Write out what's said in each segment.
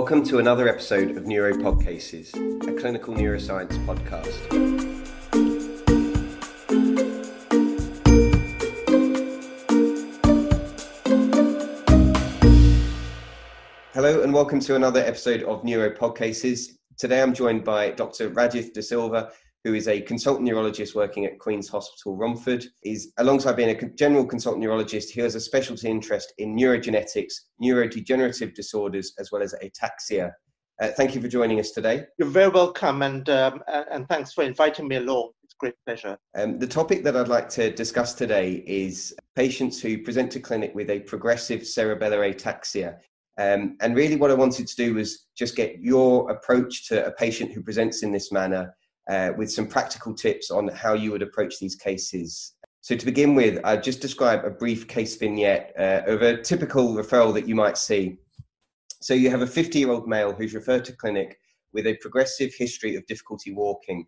Welcome to another episode of Neuropod Cases, a clinical neuroscience podcast. Hello, and welcome to another episode of Neuropod Cases. Today I'm joined by Dr. Rajith De Silva, who is a consultant neurologist working at Queen's Hospital Romford. He's alongside being a general consultant neurologist, he has a specialty interest in neurogenetics, neurodegenerative disorders, as well as ataxia. Uh, thank you for joining us today. You're very welcome, and um, and thanks for inviting me along. It's great pleasure. Um, the topic that I'd like to discuss today is patients who present to clinic with a progressive cerebellar ataxia. Um, and really, what I wanted to do was just get your approach to a patient who presents in this manner uh, with some practical tips on how you would approach these cases. So, to begin with, I'll just describe a brief case vignette uh, of a typical referral that you might see. So, you have a 50 year old male who's referred to clinic with a progressive history of difficulty walking.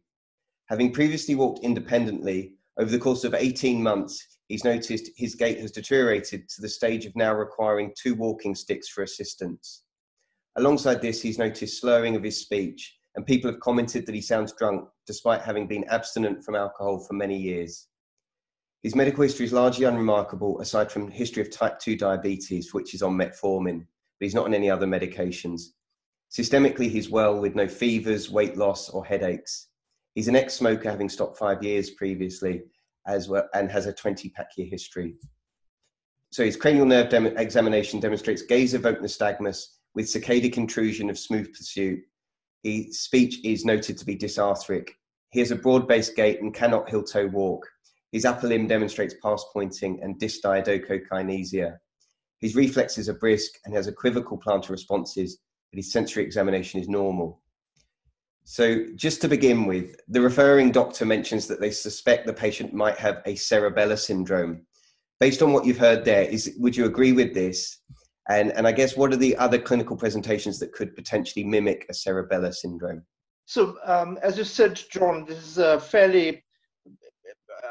Having previously walked independently, over the course of 18 months, he's noticed his gait has deteriorated to the stage of now requiring two walking sticks for assistance. Alongside this, he's noticed slurring of his speech and people have commented that he sounds drunk despite having been abstinent from alcohol for many years. His medical history is largely unremarkable aside from history of type 2 diabetes, which is on metformin, but he's not on any other medications. Systemically, he's well with no fevers, weight loss, or headaches. He's an ex smoker, having stopped five years previously, as well, and has a 20 pack year history. So his cranial nerve dem- examination demonstrates gaze evoked nystagmus with saccadic intrusion of smooth pursuit his speech is noted to be dysarthric. He has a broad based gait and cannot heel toe walk. His upper limb demonstrates pass pointing and dysdiadochokinesia. His reflexes are brisk and has equivocal plantar responses, but his sensory examination is normal. So, just to begin with, the referring doctor mentions that they suspect the patient might have a cerebellar syndrome. Based on what you've heard there, is would you agree with this? And, and I guess what are the other clinical presentations that could potentially mimic a cerebellar syndrome? So, um, as you said, John, this is a fairly,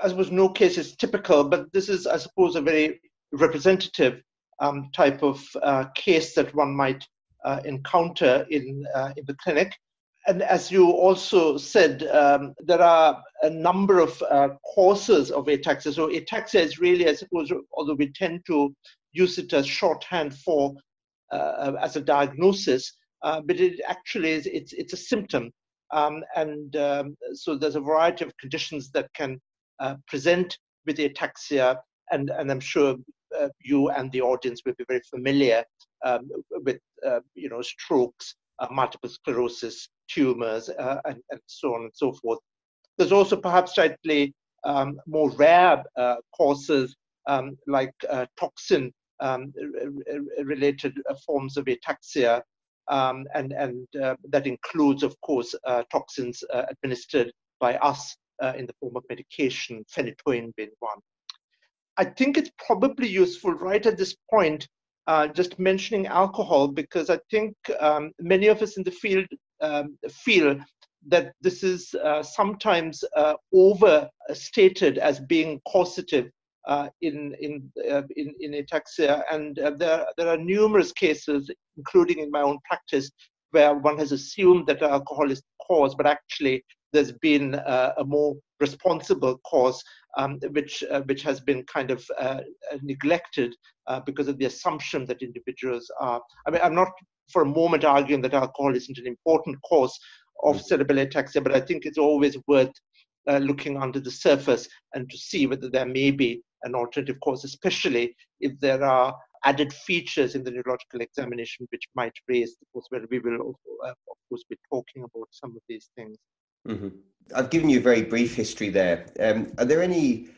I suppose, no case is typical, but this is, I suppose, a very representative um, type of uh, case that one might uh, encounter in uh, in the clinic. And as you also said, um, there are a number of uh, causes of ataxia. So ataxia is really, I suppose, although we tend to use it as shorthand for uh, as a diagnosis, uh, but it actually is it's it's a symptom, um, and um, so there's a variety of conditions that can uh, present with ataxia, and and I'm sure uh, you and the audience will be very familiar um, with uh, you know strokes, uh, multiple sclerosis, tumors, and, and so on and so forth. There's also perhaps slightly um, more rare causes um, like toxin um, related uh, forms of ataxia, um, and, and uh, that includes, of course, uh, toxins uh, administered by us uh, in the form of medication, phenytoin being one. I think it's probably useful right at this point uh, just mentioning alcohol because I think um, many of us in the field um, feel that this is sometimes overstated as being causative in in, uh, in in ataxia, and uh, there there are numerous cases, including in my own practice, where one has assumed that alcohol is the cause, but actually there's been uh, a more responsible cause, um, which uh, which has been kind of uh, neglected because of the assumption that individuals are. I mean, I'm not for a moment arguing that alcohol isn't an important cause of mm. cerebellar ataxia, but I think it's always worth uh, looking under the surface and to see whether there may be an alternative course, especially if there are added features in the neurological examination which might raise the course where We will, also, of course, be talking about some of these things. Mm-hmm. I've given you a very brief history there. Um, are there any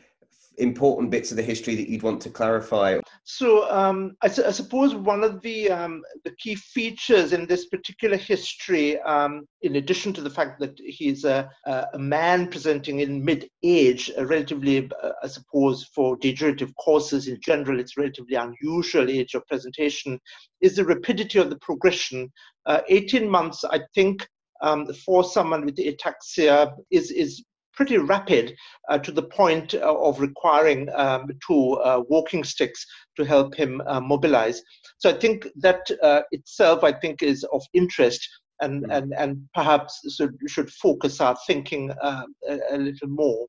important bits of the history that you'd want to clarify? So um, I, su- I, suppose one of the um, the key features in this particular history, um, in addition to the fact that he's a, a man presenting in mid-age, relatively, uh, I suppose, for degenerative causes in general, it's relatively unusual age of presentation, is the rapidity of the progression. Uh, 18 months, I think, um, for someone with ataxia is is pretty rapid uh, to the point uh, of requiring um, two uh, walking sticks to help him uh, mobilize. So I think that uh, itself, I think, is of interest and, mm. and, and perhaps should, should focus our thinking uh, a, a, little more.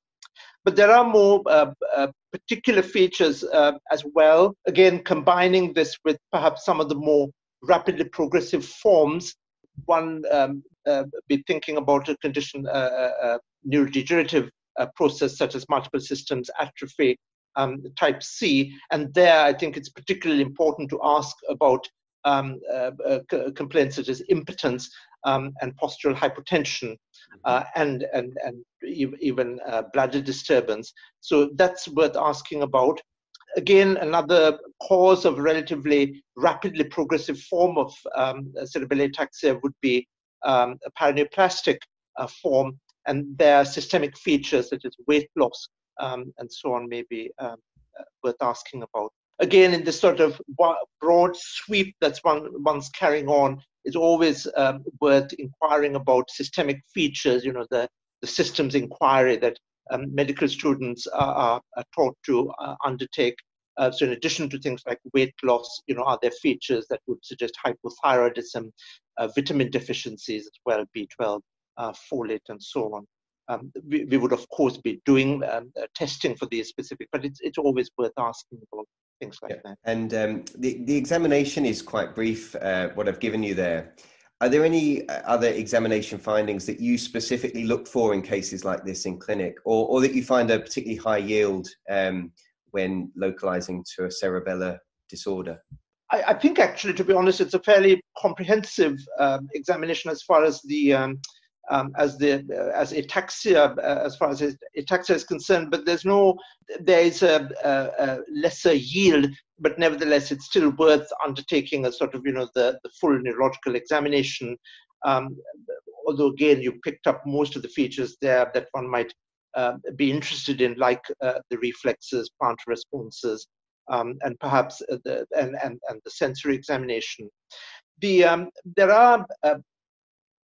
But there are more particular features as well, again, combining this with perhaps some of the more rapidly progressive forms one um, uh, be thinking about a condition, uh, uh neurodegenerative uh, process such as multiple systems atrophy um, type C. And there, I think it's particularly important to ask about um, uh, complaints such as impotence um, and postural hypotension mm-hmm. and, and, and even bladder disturbance. So that's worth asking about again, another cause of relatively rapidly progressive form of um, cerebellar ataxia would be um, a paraneoplastic uh, form, and their systemic features such as weight loss um, and so on may be um, worth asking about. Again, in this sort of broad sweep that's one, one's carrying on, it's always um, worth inquiring about systemic features, you know, the, the systems inquiry that um, medical students are, are taught to uh, undertake. Uh, so in addition to things like weight loss, you know, are there features that would suggest hypothyroidism, uh, vitamin deficiencies as well, B12, uh, folate, and so on. Um, we, we, would of course be doing um, uh, testing for these specific, but it's it's always worth asking about things like yeah. that. And um, the the examination is quite brief. Uh, what I've given you there. Are there any uh, other examination findings that you specifically look for in cases like this in clinic, or, or that you find a particularly high yield um, when localizing to a cerebellar disorder? I, I, think actually, to be honest, it's a fairly comprehensive um, examination as far as the um, as the uh, as ataxia uh, as far as ataxia is concerned. But there's no there is a, a, a, lesser yield, but nevertheless, it's still worth undertaking a sort of you know the the full neurological examination. Um, although again, you picked up most of the features there that one might uh, be interested in, like uh, the reflexes, plant responses, um, and perhaps uh, the and, and, and the sensory examination. The um, there are, uh,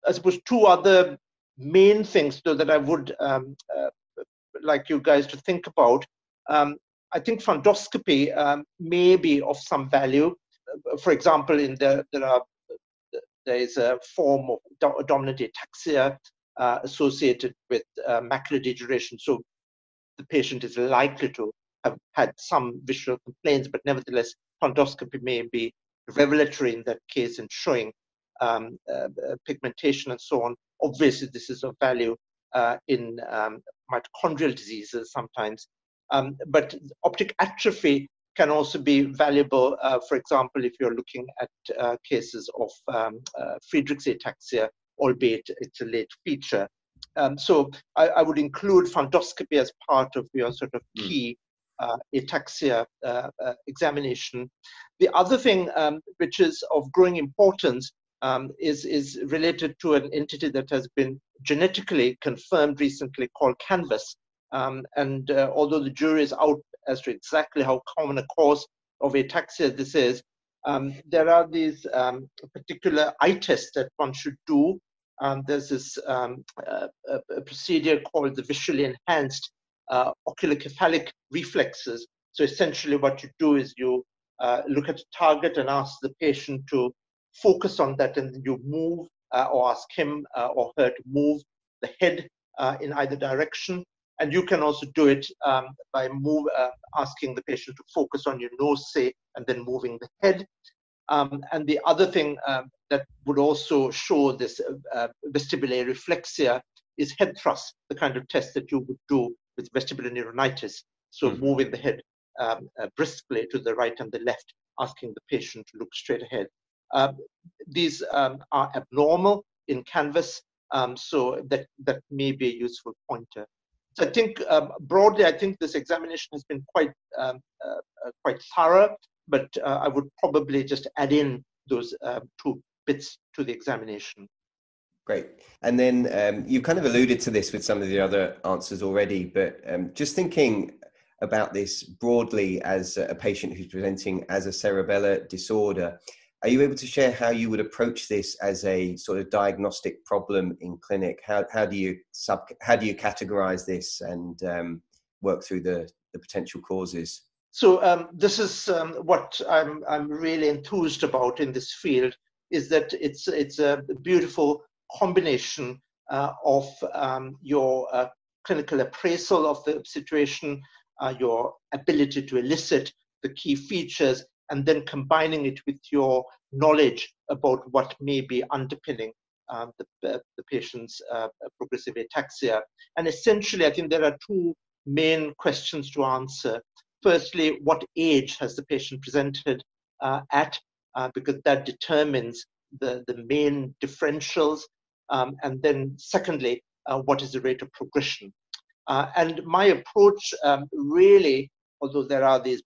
I suppose, two other main things though that I would um, uh, like you guys to think about. Um, I think fundoscopy um, may be of some value. For example, in the there are there is a form of do- dominant ataxia uh, associated with uh, macular degeneration. So the patient is likely to have had some visual complaints, but nevertheless, fundoscopy may be revelatory in that case in showing um, uh, uh, pigmentation and so on. Obviously, this is of value uh, in um, mitochondrial diseases sometimes. Um, but optic atrophy can also be valuable, for example, if you're looking at cases of um, Friedreich's ataxia, albeit it's a late feature. Um, so I, I, would include fundoscopy as part of your sort of hmm. key uh, ataxia uh, uh, examination. The other thing um, which is of growing importance um, is, is related to an entity that has been genetically confirmed recently called CANVAS. Um, and uh, although the jury is out as to exactly how common a cause of ataxia this is, um, there are these um, particular eye tests that one should do. Um, there's this um, uh, a, procedure called the visually enhanced uh, oculocephalic reflexes. So essentially, what you do is you uh, look at a target and ask the patient to focus on that, and you move uh, or ask him uh, or her to move the head uh, in either direction. And you can also do it um, by move, uh, asking the patient to focus on your nose, say, and then moving the head. Um, and the other thing um, that would also show this uh, vestibular reflexia is head thrust, the kind of test that you would do with vestibular neuronitis. So mm-hmm. moving the head um, uh, briskly to the right and the left, asking the patient to look straight ahead. Uh, these um, are abnormal in CANVAS, um, so that, that may be a useful pointer. So I think um, broadly, I think this examination has been quite um, uh, uh, quite thorough, but uh, I would probably just add in those um, two bits to the examination. Great. And then um, you kind of alluded to this with some of the other answers already, but um, just thinking about this broadly as a patient who's presenting as a cerebellar disorder, Are you able to share how you would approach this as a sort of diagnostic problem in clinic? How, how do you sub how do you categorize this and um, work through the, the potential causes? So um, this is um, what I'm I'm really enthused about in this field is that it's it's a beautiful combination uh, of um, your uh, clinical appraisal of the situation, uh, your ability to elicit the key features, and then combining it with your knowledge about what may be underpinning um, the, the, patient's uh, progressive ataxia. And essentially, I think there are two main questions to answer. Firstly, what age has the patient presented uh, at? Uh, because that determines the, the main differentials. Um, and then, secondly, uh, what is the rate of progression? Uh, and my approach um, really, although there are these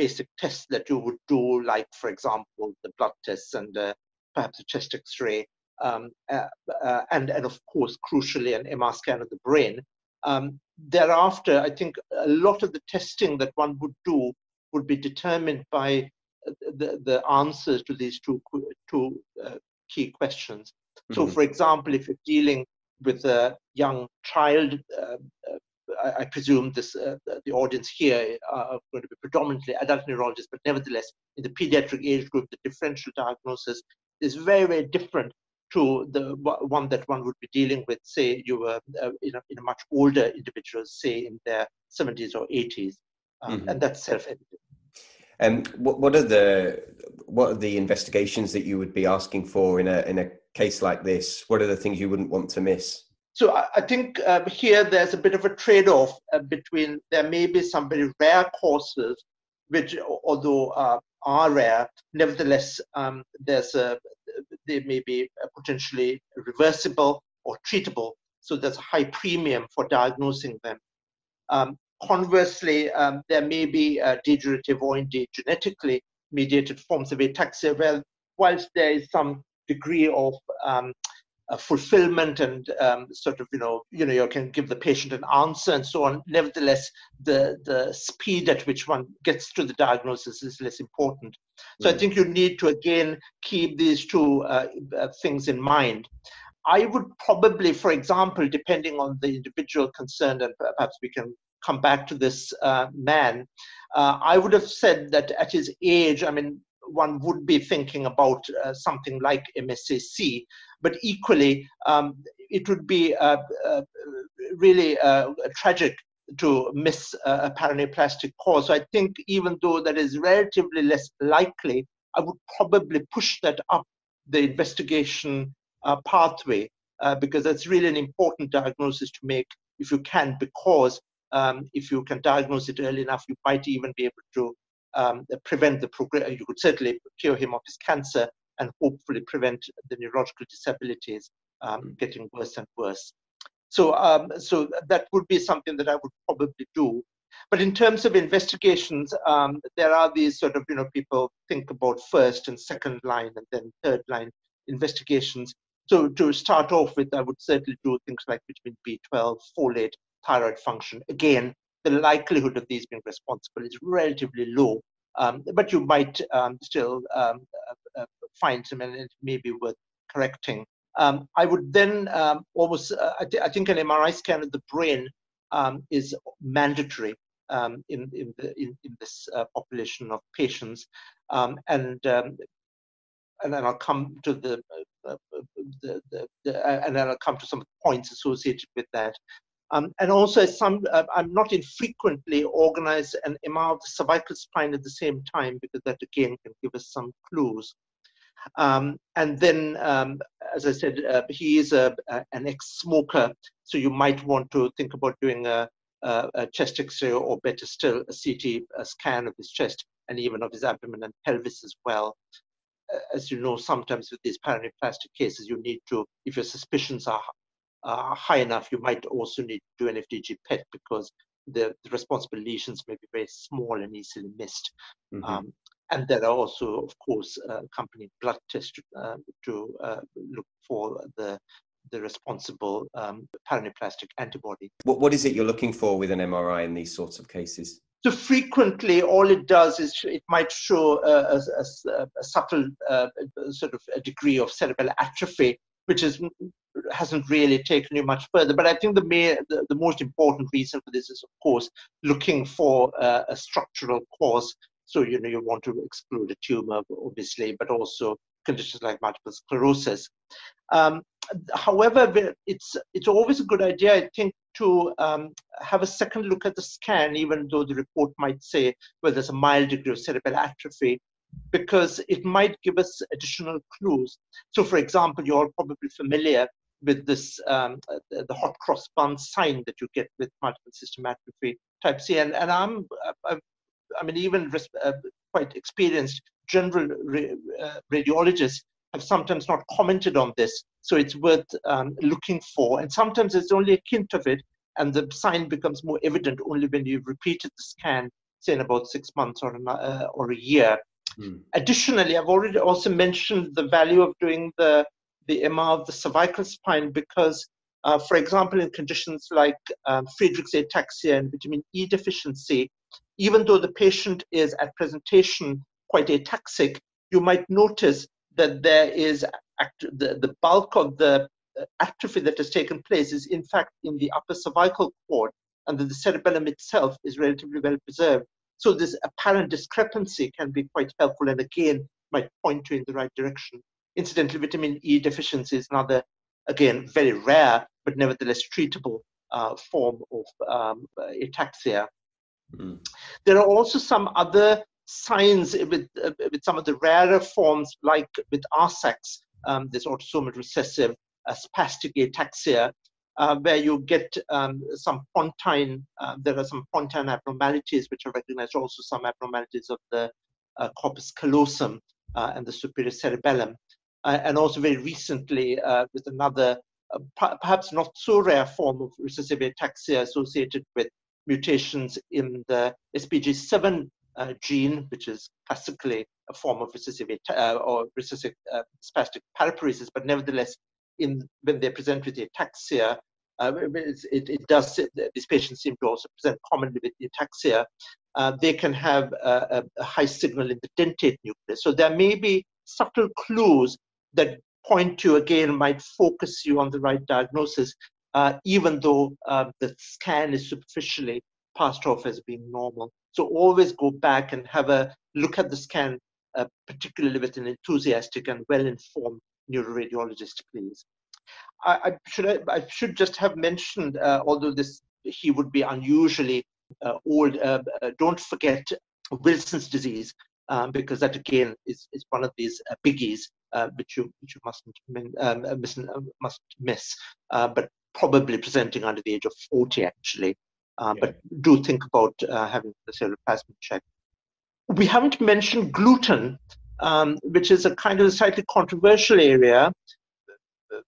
basic tests that you would do, like, for example, the blood tests and uh, perhaps a chest x ray, um, uh, uh, and, and of course, crucially, an MR scan of the brain. Um, thereafter, I think a lot of the testing that one would do would be determined by uh, the, the answers to these two, two uh, key questions. Mm-hmm. So, for example, if you're dealing with a young child. Uh, I, I, presume this uh, the audience here are going to be predominantly adult neurologists, but nevertheless, in the pediatric age group, the differential diagnosis is very, very different to the one that one would be dealing with, say, you were uh, in, a, in, a, much older individual, say in their 70s or 80s, um, mm-hmm. and that's self-evident. And um, what, what are the what are the investigations that you would be asking for in a in a case like this? What are the things you wouldn't want to miss? So I think um, here there's a bit of a trade-off uh, between there may be some very rare causes, which although uh, are rare, nevertheless um, there's a they may be potentially reversible or treatable. So there's a high premium for diagnosing them. Um, conversely, um, there may be uh, degenerative or indeed genetically mediated forms of ataxia where whilst there is some degree of um, uh, fulfillment and um, sort of you know you know you can give the patient an answer and so on. Nevertheless the the speed at which one gets to the diagnosis is less important. So mm. i think you need to again keep these two uh, uh, things in mind. I would probably for example depending on the individual concerned and perhaps we can come back to this uh, man uh, i would have said that at his age i mean one would be thinking about uh, something like MSA-C, but equally, um, it would be uh, uh, really uh, tragic to miss a paraneoplastic cause. So I think even though that is relatively less likely, I would probably push that up the investigation uh, pathway uh, because that's really an important diagnosis to make if you can, because um, if you can diagnose it early enough, you might even be able to um, prevent the progress. You could certainly cure him of his cancer and hopefully prevent the neurological disabilities um, mm. getting worse and worse. So, um, so that would be something that I would probably do. But in terms of investigations, um, there are these sort of, you know, people think about first and second line and then third line investigations. So to start off with, I would certainly do things like vitamin B12, folate, thyroid function. Again, the likelihood of these being responsible is relatively low. Um, but you might um, still um, uh, uh, find some, and it may be worth correcting. Um, I would then um, almost, uh, I, th- I, think an MRI scan of the brain is mandatory in, in, the, in, in this uh, population of patients. and and then I'll come to the, uh, the, the, the, and then I'll come to some points associated with that. Um, and also, some uh, I'm not infrequently organize an MR of the cervical spine at the same time because that again can give us some clues. Um, and then, um, as I said, uh, he is a, a, an ex-smoker, so you might want to think about doing a, a chest X-ray or better still, a CT scan of his chest and even of his abdomen and pelvis as well. Uh, as you know, sometimes with these paraneoplastic cases, you need to, if your suspicions are uh, high enough, you might also need to do an FDG PET because the, the responsible lesions may be very small and easily missed. Mm-hmm. Um, and there are also, of course, uh, accompanying blood tests uh, to uh, look for the the responsible um, paraneoplastic antibody. What, what is it you're looking for with an MRI in these sorts of cases? So frequently, all it does is it might show a, a, a, a subtle uh, sort of a degree of cerebral atrophy, which is hasn't really taken you much further. But I think the, main, the, the most important reason for this is, of course, looking for uh, a structural cause. So you know you want to exclude a tumor, obviously, but also conditions like multiple sclerosis. Um, however, it's it's always a good idea, I think, to um, have a second look at the scan, even though the report might say well there's a mild degree of cerebral atrophy, because it might give us additional clues. So, for example, you're all probably familiar with this um, the hot cross bun sign that you get with multiple system atrophy type C, and and I'm I, I mean even uh, quite experienced general uh, radiologists have sometimes not commented on this. So it's worth um, looking for. And sometimes it's only a hint of it, and the sign becomes more evident only when you've repeated the scan, say in about six months or, uh, or a year. Mm. Additionally, I've already also mentioned the value of doing the, the MR of the cervical spine because, uh, for example, in conditions like um, Friedreich's ataxia and vitamin E deficiency, even though the patient is at presentation quite ataxic, you might notice that there is the, the bulk of the uh, atrophy that has taken place is in fact in the upper cervical cord and that the cerebellum itself is relatively well preserved. So this apparent discrepancy can be quite helpful and again might point you in the right direction. Incidentally, vitamin E deficiency is another, again, very rare but nevertheless treatable uh, form of um, ataxia. Mm. There are also some other signs with, uh, with some of the rarer forms, like with ARSACS, um, this autosomal recessive uh, spastic ataxia, uh, where you get um, some pontine, uh, there are some pontine abnormalities which are recognized, also some abnormalities of the uh, corpus callosum uh, and the superior cerebellum. And also very recently with another, perhaps not so rare form of recessive ataxia associated with mutations in the SPG7 uh, gene, which is classically a form of recessive uh, or recessive uh, spastic paraparesis, but nevertheless, in when they present with ataxia, uh, it, it, does. These patients seem to also present commonly with ataxia. Uh, they can have a, a, high signal in the dentate nucleus. So there may be subtle clues that point to again might focus you on the right diagnosis, uh, even though the scan is superficially passed off as being normal. So always go back and have a look at the scan, uh, particularly with an enthusiastic and well-informed neuroradiologist, please. I, I should I, I, should just have mentioned, uh, although this he would be unusually uh, old. Uh, uh, don't forget Wilson's disease, um, because that again is, is one of these uh, biggies which you which you mustn't um, miss, must miss, but probably presenting under the age of 40 actually. Uh, yeah. But do think about uh, having the ceruloplasmin check. We haven't mentioned gluten, um, which is a kind of a slightly controversial area.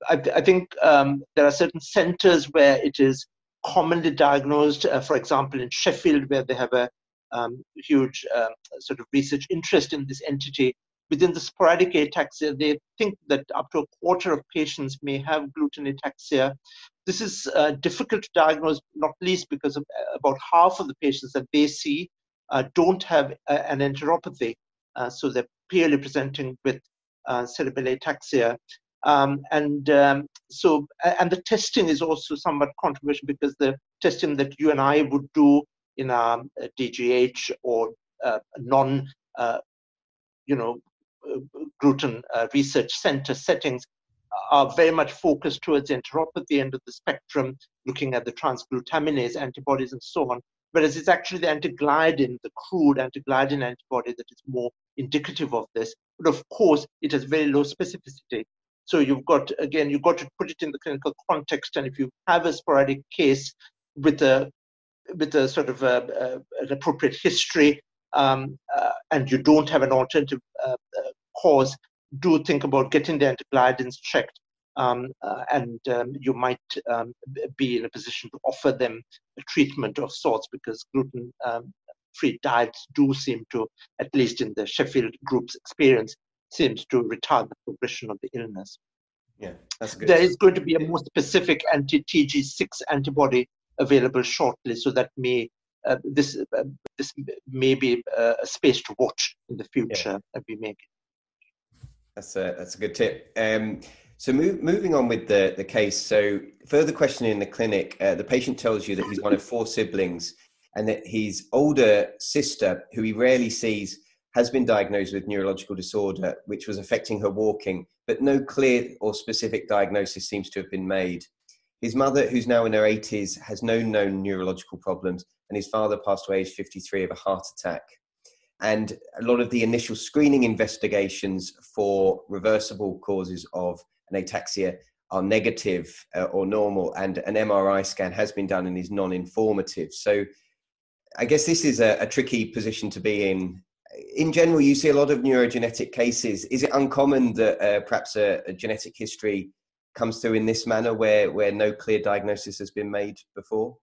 I, I think um, there are certain centers where it is commonly diagnosed, uh, for example, in Sheffield, where they have a um, huge uh, sort of research interest in this entity. Within the sporadic ataxia, they think that up to a quarter of patients may have gluten ataxia. This is uh, difficult to diagnose, not least because of, uh, about half of the patients that they see uh, don't have a, an enteropathy. Uh, so they're purely presenting with uh, cerebellar ataxia. Um, and um, so, and the testing is also somewhat controversial because the testing that you and I would do in a, a DGH or uh, non, you know, gluten research center settings are very much focused towards enteropathy end of the spectrum, looking at the transglutaminase antibodies and so on. Whereas it's actually the antigliadin, the crude antigliadin antibody, that is more indicative of this. But of course, it has very low specificity. So you've got, again, you've got to put it in the clinical context. And if you have a sporadic case with a with a sort of a, a, an appropriate history, um, uh, and you don't have an alternative uh, cause, do think about getting the antigliadins checked, um, uh, and um, you might um, be in a position to offer them a treatment of sorts because gluten um, free diets do seem to, at least in the Sheffield group's experience, seems to retard the progression of the illness. Yeah, that's good. There is going to be a more specific anti-TG6 antibody available shortly, so that may uh, this uh, this may be uh, a space to watch in the future yeah. as we make. That's a that's a good tip. Um, so move, moving on with the the case. So further questioning in the clinic, uh, the patient tells you that he's one of four siblings, and that his older sister, who he rarely sees, has been diagnosed with neurological disorder, which was affecting her walking, but no clear or specific diagnosis seems to have been made. His mother, who's now in her 80s, has no known neurological problems, and his father passed away age 53 of a heart attack. And a lot of the initial screening investigations for reversible causes of an ataxia are negative uh, or normal, and an MRI scan has been done and is non informative. So I guess this is a, a tricky position to be in in general, you see a lot of neurogenetic cases. Is it uncommon that uh, perhaps a, a, genetic history comes through in this manner where, where no clear diagnosis has been made before?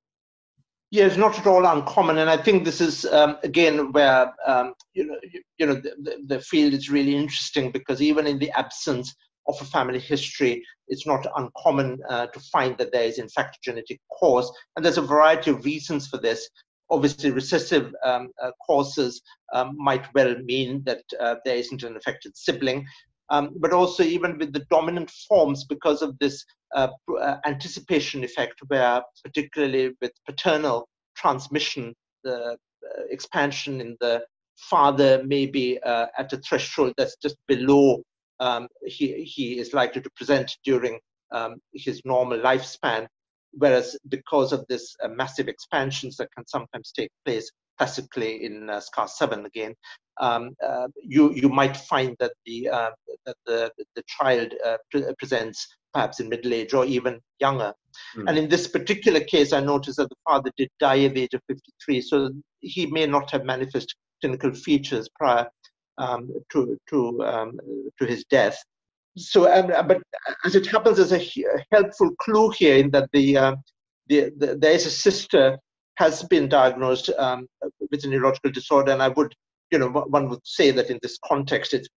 Yeah, it's not at all uncommon, and I think this is um, again where um, you know you, you know the, the, field is really interesting because even in the absence of a family history, it's not uncommon uh, to find that there is in fact a genetic cause, and there's a variety of reasons for this obviously recessive um, uh, causes um, might well mean that uh, there isn't an affected sibling. Um, but also even with the dominant forms because of this uh, uh anticipation effect where particularly with paternal transmission, the uh, expansion in the father may be uh, at a threshold that's just below um, he, he is likely to present during um, his normal lifespan. Whereas because of this uh, massive expansions that can sometimes take place classically in uh, SCA7 again, um, uh, you you might find that the uh, that the the child uh, pre- presents perhaps in middle age or even younger. Mm. And in this particular case, I noticed that the father did die at the age of 53, so he may not have manifest clinical features prior um, to to um, to his death so um, but as it happens there's a helpful clue here in that the, uh, the, the there is a sister has been diagnosed um, with a neurological disorder and i would you know one would say that in this context it's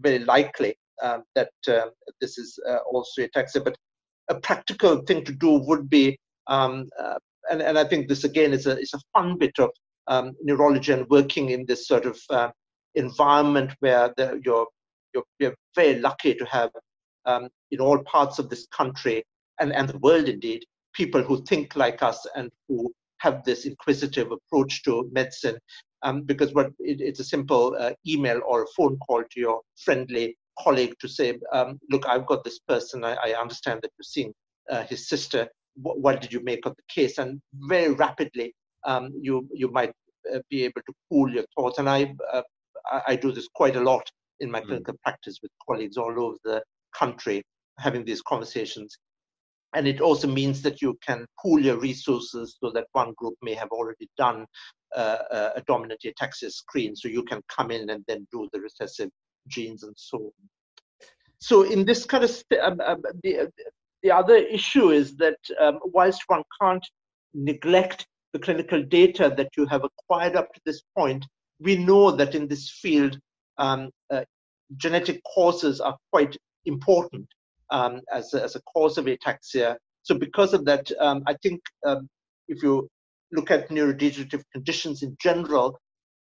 very likely um, that uh, this is uh, also ataxia but a practical thing to do would be um, uh, and, and i think this again is a, is a fun bit of um, neurology and working in this sort of uh, environment where the, your you're, very lucky to have um, in all parts of this country and, and the world indeed people who think like us and who have this inquisitive approach to medicine um, because what it, it's a simple uh, email or a phone call to your friendly colleague to say um, look i've got this person i, I understand that you're seeing uh, his sister what, what, did you make of the case and very rapidly um, you you might uh, be able to pool your thoughts and i uh, I do this quite a lot in my mm. clinical practice with colleagues all over the country having these conversations. And it also means that you can pool your resources so that one group may have already done uh, a dominant ataxia screen. So you can come in and then do the recessive genes and so on. So in this kind of, um, um, the, the other issue is that um, whilst one can't neglect the clinical data that you have acquired up to this point, we know that in this field, um, uh, genetic causes are quite important um, as, a, as a cause of ataxia. So because of that, um, I think um, if you look at neurodegenerative conditions in general,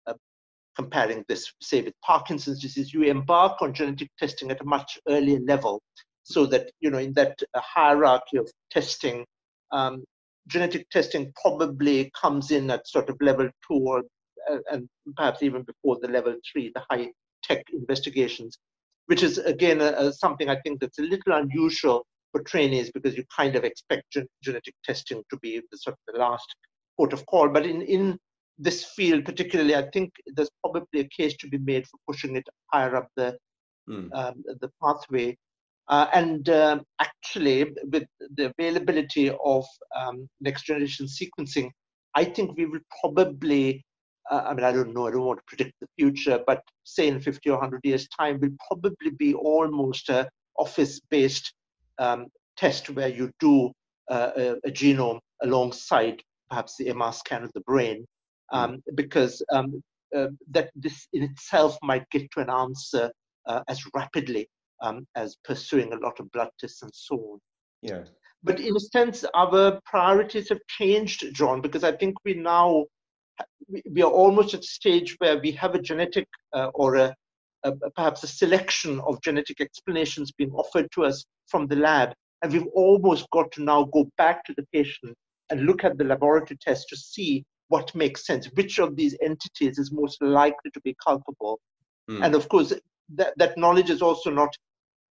uh, comparing this, say, with Parkinson's disease, you embark on genetic testing at a much earlier level so that, you know, in that uh, hierarchy of testing, um, genetic testing probably comes in at sort of level two or, uh, and perhaps even before the level three, the high tech investigations, which is again a, something I think that's a little unusual for trainees because you kind of expect gen- genetic testing to be the sort of the last port of call. But in, in this field, particularly, I think there's probably a case to be made for pushing it higher up the mm. um, the pathway. Uh, and um, actually, with the availability of um, next generation sequencing, I think we will probably uh, I mean, I don't know, I don't want to predict the future, but say in 50 or 100 years' time, will probably be almost a office-based um, test where you do uh, a, a, genome alongside perhaps the MR scan of the brain, hmm. um, mm. because um, uh, that this in itself might get to an answer uh, as rapidly um, as pursuing a lot of blood tests and so on. Yeah. But in a sense, our priorities have changed, John, because I think we now we are almost at a stage where we have a genetic uh, or a, a, perhaps a selection of genetic explanations being offered to us from the lab. And we've almost got to now go back to the patient and look at the laboratory test to see what makes sense, which of these entities is most likely to be culpable. Mm. And of course, that, that knowledge is also not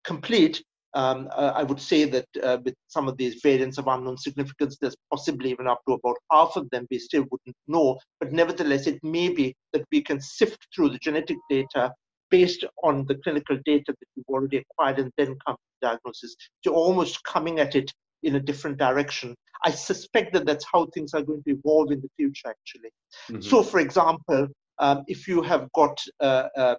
complete um, uh, I would say that uh, with some of these variants of unknown significance, there's possibly even up to about half of them we still wouldn't know. But nevertheless, it may be that we can sift through the genetic data based on the clinical data that we've already acquired and then come to diagnosis. to almost coming at it in a different direction. I suspect that that's how things are going to evolve in the future, actually. Mm-hmm. So, for example, um, if you have got uh, uh,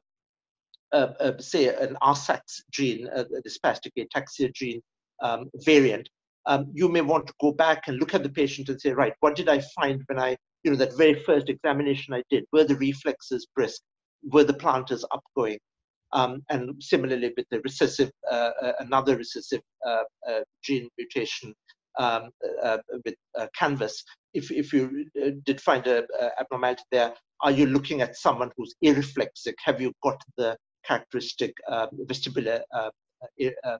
say, an ARSACS gene, uh, the spastic ataxia gene um, variant, um, you may want to go back and look at the patient and say, right, what did I find when I, you know, that very first examination I did? Were the reflexes brisk? Were the plantars upgoing? Um, and similarly with the recessive, uh, uh, another recessive uh, gene mutation um, with CANVAS, if, if you did find an abnormality there, are you looking at someone who's areflexic? Have you got the characteristic um, vestibular uh, uh,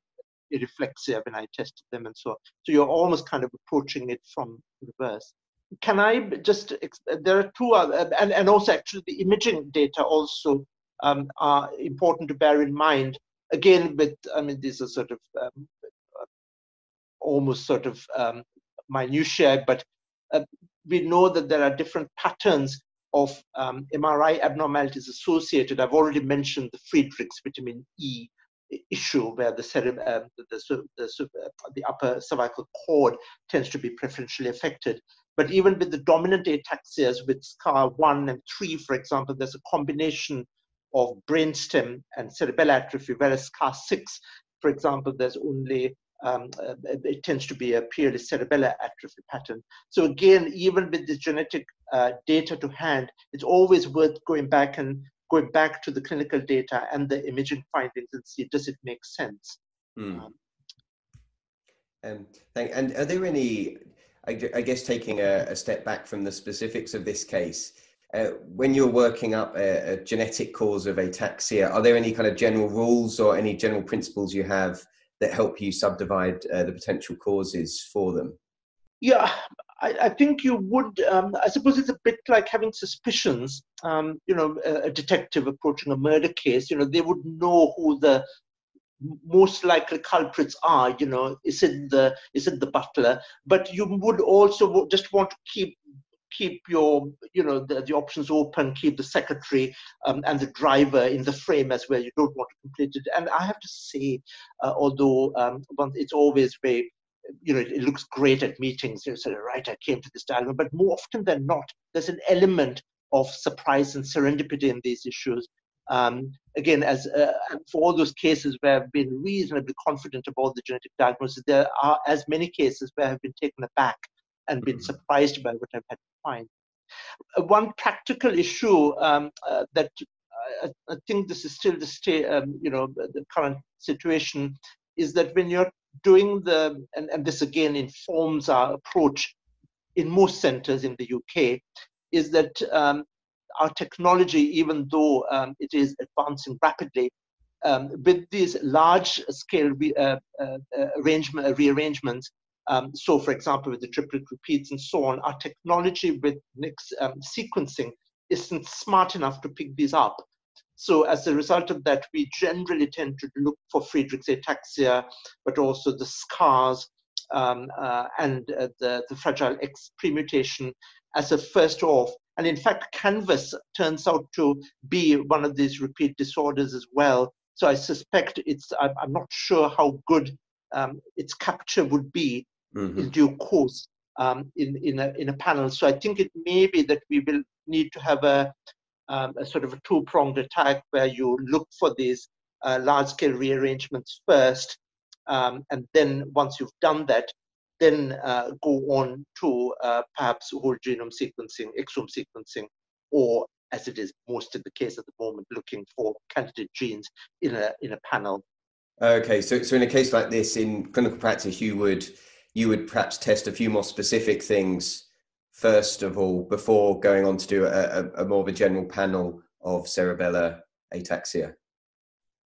areflexia when I tested them and so on. So you're almost kind of approaching it from reverse. Can I just, there are two other, and, and also actually the imaging data also um, are important to bear in mind. Again, with, I mean, these are sort of um, almost sort of um, minutiae, but uh, we know that there are different patterns of um, MRI abnormalities associated. I've already mentioned the Friedreich's vitamin E issue where the, cerebr- uh, the, the, the, uh, the, upper cervical cord tends to be preferentially affected. But even with the dominant ataxias with SCA1 and 3, for example, there's a combination of brainstem and cerebellar atrophy, whereas SCA6, for example, there's only um, uh, it tends to be a purely cerebellar atrophy pattern. So again, even with the genetic uh, data to hand, it's always worth going back and going back to the clinical data and the imaging findings and see does it make sense. Mm. Um, um, and are there any, I, guess, taking a, a, step back from the specifics of this case, uh, when you're working up a, a, genetic cause of ataxia, are there any kind of general rules or any general principles you have that help you subdivide uh, the potential causes for them? Yeah, I, I think you would. Um, I suppose it's a bit like having suspicions. Um, you know, a, a, detective approaching a murder case. You know, they would know who the most likely culprits are. You know, is it the is it the butler? But you would also just want to keep keep your you know the, the options open keep the secretary um, and the driver in the frame as well you don't want to complete it and i have to say uh, although um, it's always very you know it looks great at meetings you say right i came to this dialogue but more often than not there's an element of surprise and serendipity in these issues um, again, as uh, for all those cases where I've been reasonably confident about the genetic diagnosis, there are as many cases where I've been taken aback and been mm-hmm. surprised by what I've had to find. Uh, one practical issue um, uh, that I, I, think this is still the state, um, you know, the current situation is that when you're doing the, and, and this again informs our approach in most centers in the UK, is that um, our technology, even though um, it is advancing rapidly, um, with these large scale re, uh, uh, arrangement, rearrangements, um, so, for example, with the triplet repeats and so on, our technology with next um, sequencing isn't smart enough to pick these up. So, as a result of that, we generally tend to look for Friedreich's ataxia, but also the SCAs um, uh, and uh, the, the fragile X premutation as a first off. And in fact, CANVAS turns out to be one of these repeat disorders as well. So I suspect it's, I'm, I'm not sure how good um, its capture would be mm-hmm. in due course um, in, in, a, in a panel. So I think it may be that we will need to have a, um, a sort of a two pronged attack where you look for these uh, large scale rearrangements first. Um, and then once you've done that, then uh, go on to uh, perhaps whole genome sequencing, exome sequencing, or as it is most of the case at the moment, looking for candidate genes in a in a panel. Okay, so so in a case like this, in clinical practice, you would you would perhaps test a few more specific things first of all before going on to do a, a, a more of a general panel of cerebellar ataxia?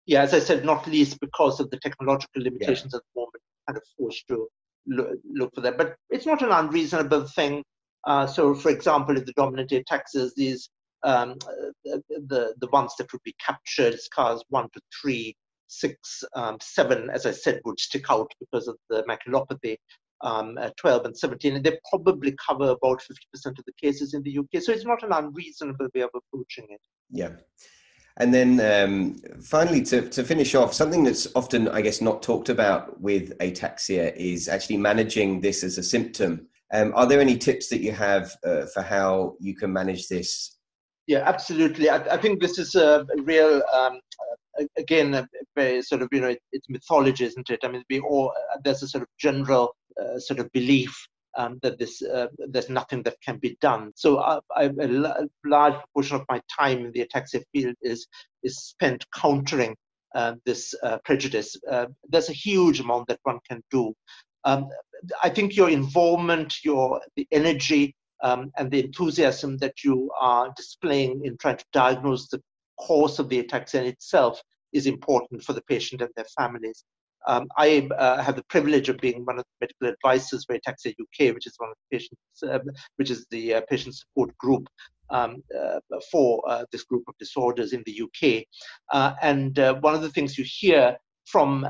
Yeah, as I said, not least because of the technological limitations yeah. at the moment, kind of forced to look, look for that. But it's not an unreasonable thing. Uh, so, for example, in the dominant ataxias, these um, the the ones that would be captured, SCAs one to three, six, um, seven, as I said, would stick out because of the maculopathy. Um, 12 and 17, and they probably cover about 50% of the cases in the UK. So it's not an unreasonable way of approaching it. Yeah. And then um, finally, to, to finish off, something that's often, I guess, not talked about with ataxia is actually managing this as a symptom. Um, are there any tips that you have uh, for how you can manage this yeah, absolutely. I, I think this is a real, um, again, a very sort of, you know, it, it's mythology, isn't it? I mean, we all, there's a sort of general sort of belief um, that this, uh, there's nothing that can be done. So a large portion of my time in the ataxia field is, is spent countering uh, this uh, prejudice. Uh, there's a huge amount that one can do. Um, I think your involvement, your the energy, um, and the enthusiasm that you are displaying in trying to diagnose the cause of the ataxia itself is important for the patient and their families. Um, I uh, have the privilege of being one of the medical advisors for Ataxia UK, which is one of the patients, uh, which is the uh, patient support group um, uh, for uh, this group of disorders in the UK. Uh, and one of the things you hear from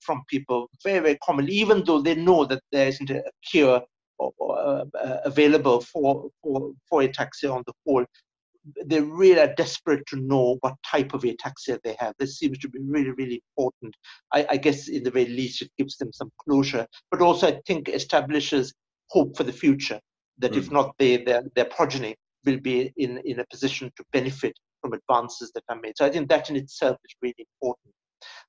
from people very very commonly, even though they know that there isn't a cure uh, available for, for, for ataxia on the whole, they really are desperate to know what type of ataxia they have. This seems to be really, really important. I, I, guess, in the very least, it gives them some closure, but also I think establishes hope for the future. That mm. if not they, their, their progeny will be in, in a position to benefit from advances that are made. So I think that in itself is really important.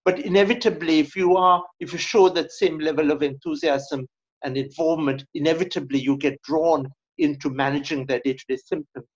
But inevitably, if you are, if you show that same level of enthusiasm and involvement, inevitably you get drawn into managing their day-to-day symptoms.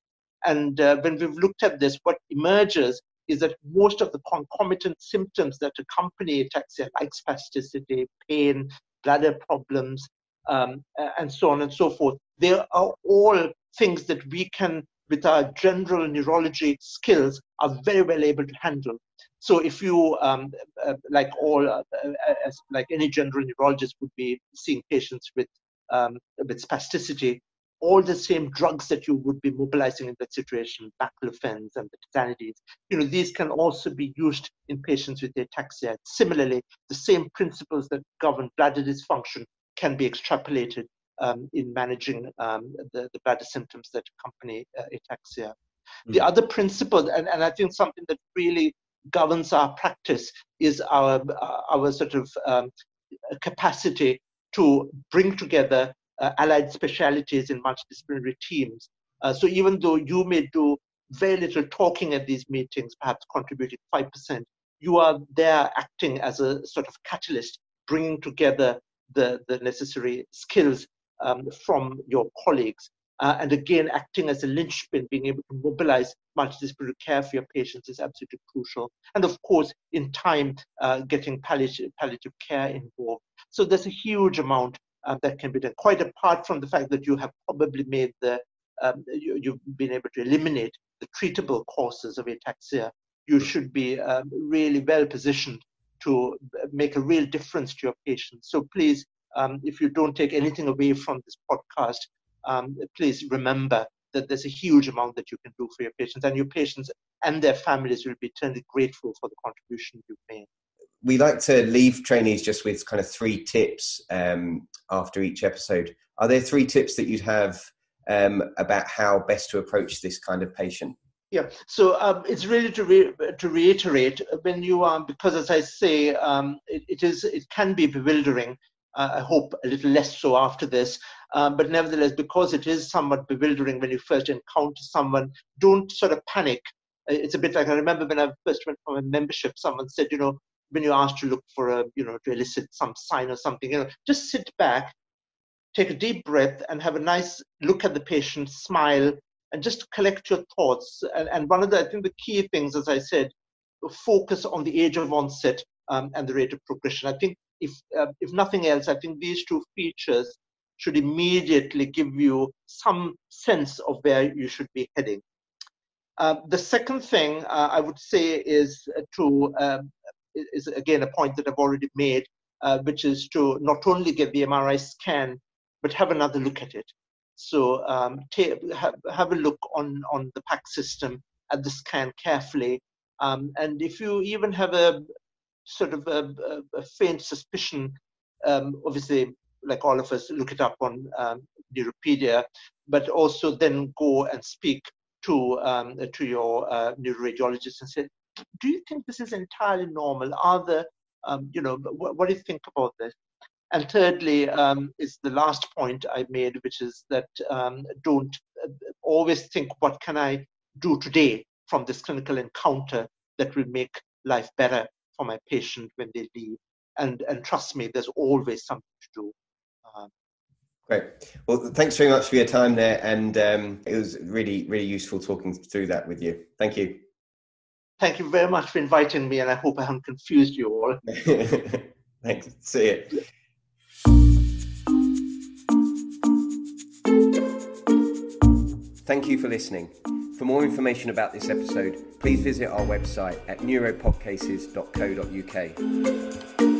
And uh, when we've looked at this, what emerges is that most of the concomitant symptoms that accompany ataxia, like spasticity, pain, bladder problems, um, and so on and so forth, they are all things that we can, with our general neurology skills, are very well able to handle. So if you, um, uh, like all, uh, uh, like any general neurologist would be seeing patients with, um, with spasticity, all the same drugs that you would be mobilizing in that situation, baclofen and the tizanidines, you know, these can also be used in patients with ataxia. Similarly, the same principles that govern bladder dysfunction can be extrapolated um, in managing um, the, the bladder symptoms that accompany uh, ataxia. Mm-hmm. The other principle, and, and I think something that really governs our practice is our, our sort of um, capacity to bring together uh, allied specialities in multidisciplinary teams. Uh, so even though you may do very little talking at these meetings, perhaps contributing 5%, you are there acting as a sort of catalyst, bringing together the, the necessary skills um, from your colleagues uh, and again, acting as a linchpin, being able to mobilize multidisciplinary care for your patients is absolutely crucial. And of course, in time, uh, getting palliative, palliative care involved. So there's a huge amount uh, that can be done, quite apart from the fact that you have probably made the, um, you, have been able to eliminate the treatable causes of ataxia. You should be um, really well positioned to make a real difference to your patients. So please, um, if you don't take anything away from this podcast, um, please remember that there's a huge amount that you can do for your patients, and your patients and their families will be eternally grateful for the contribution you've made. We like to leave trainees just with kind of three tips um, after each episode. Are there three tips that you'd have um, about how best to approach this kind of patient? Yeah, so um, it's really to re- to reiterate when you are because as I say, um, it, it is it can be bewildering. Uh, I hope a little less so after this. Um, but nevertheless, because it is somewhat bewildering when you first encounter someone, don't sort of panic. It's a bit like I remember when I first went for a membership, someone said, you know, when you're asked to look for a, you know, to elicit some sign or something, you know, just sit back, take a deep breath, and have a nice look at the patient, smile, and just collect your thoughts. And, and one of the, I think the key things, as I said, focus on the age of onset um, and the rate of progression. I think if uh, if nothing else, I think these two features should immediately give you some sense of where you should be heading. Uh, the second thing uh, I would say is to um, is again a point that I've already made, uh, which is to not only get the MRI scan, but have another look at it. So um, have, have a look on, on the PACS system at the scan carefully. Um, and if you even have a sort of a, a, a faint suspicion, um, obviously, like all of us, look it up on um, Neuropedia, but also then go and speak to um, to your uh, neuroradiologist and say, do you think this is entirely normal? Are there, um, you know, what, what, do you think about this? And thirdly, um, is the last point I made, which is that um, don't uh, always think, what can I do today from this clinical encounter that will make life better for my patient when they leave? And, and trust me, there's always something to do. Um, Great. Well, thanks very much for your time there. And um, it was really, really useful talking through that with you. Thank you. Thank you very much for inviting me, and I hope I haven't confused you all. Thanks. See you. Thank you for listening. For more information about this episode, please visit our website at neuropodcases.co.uk.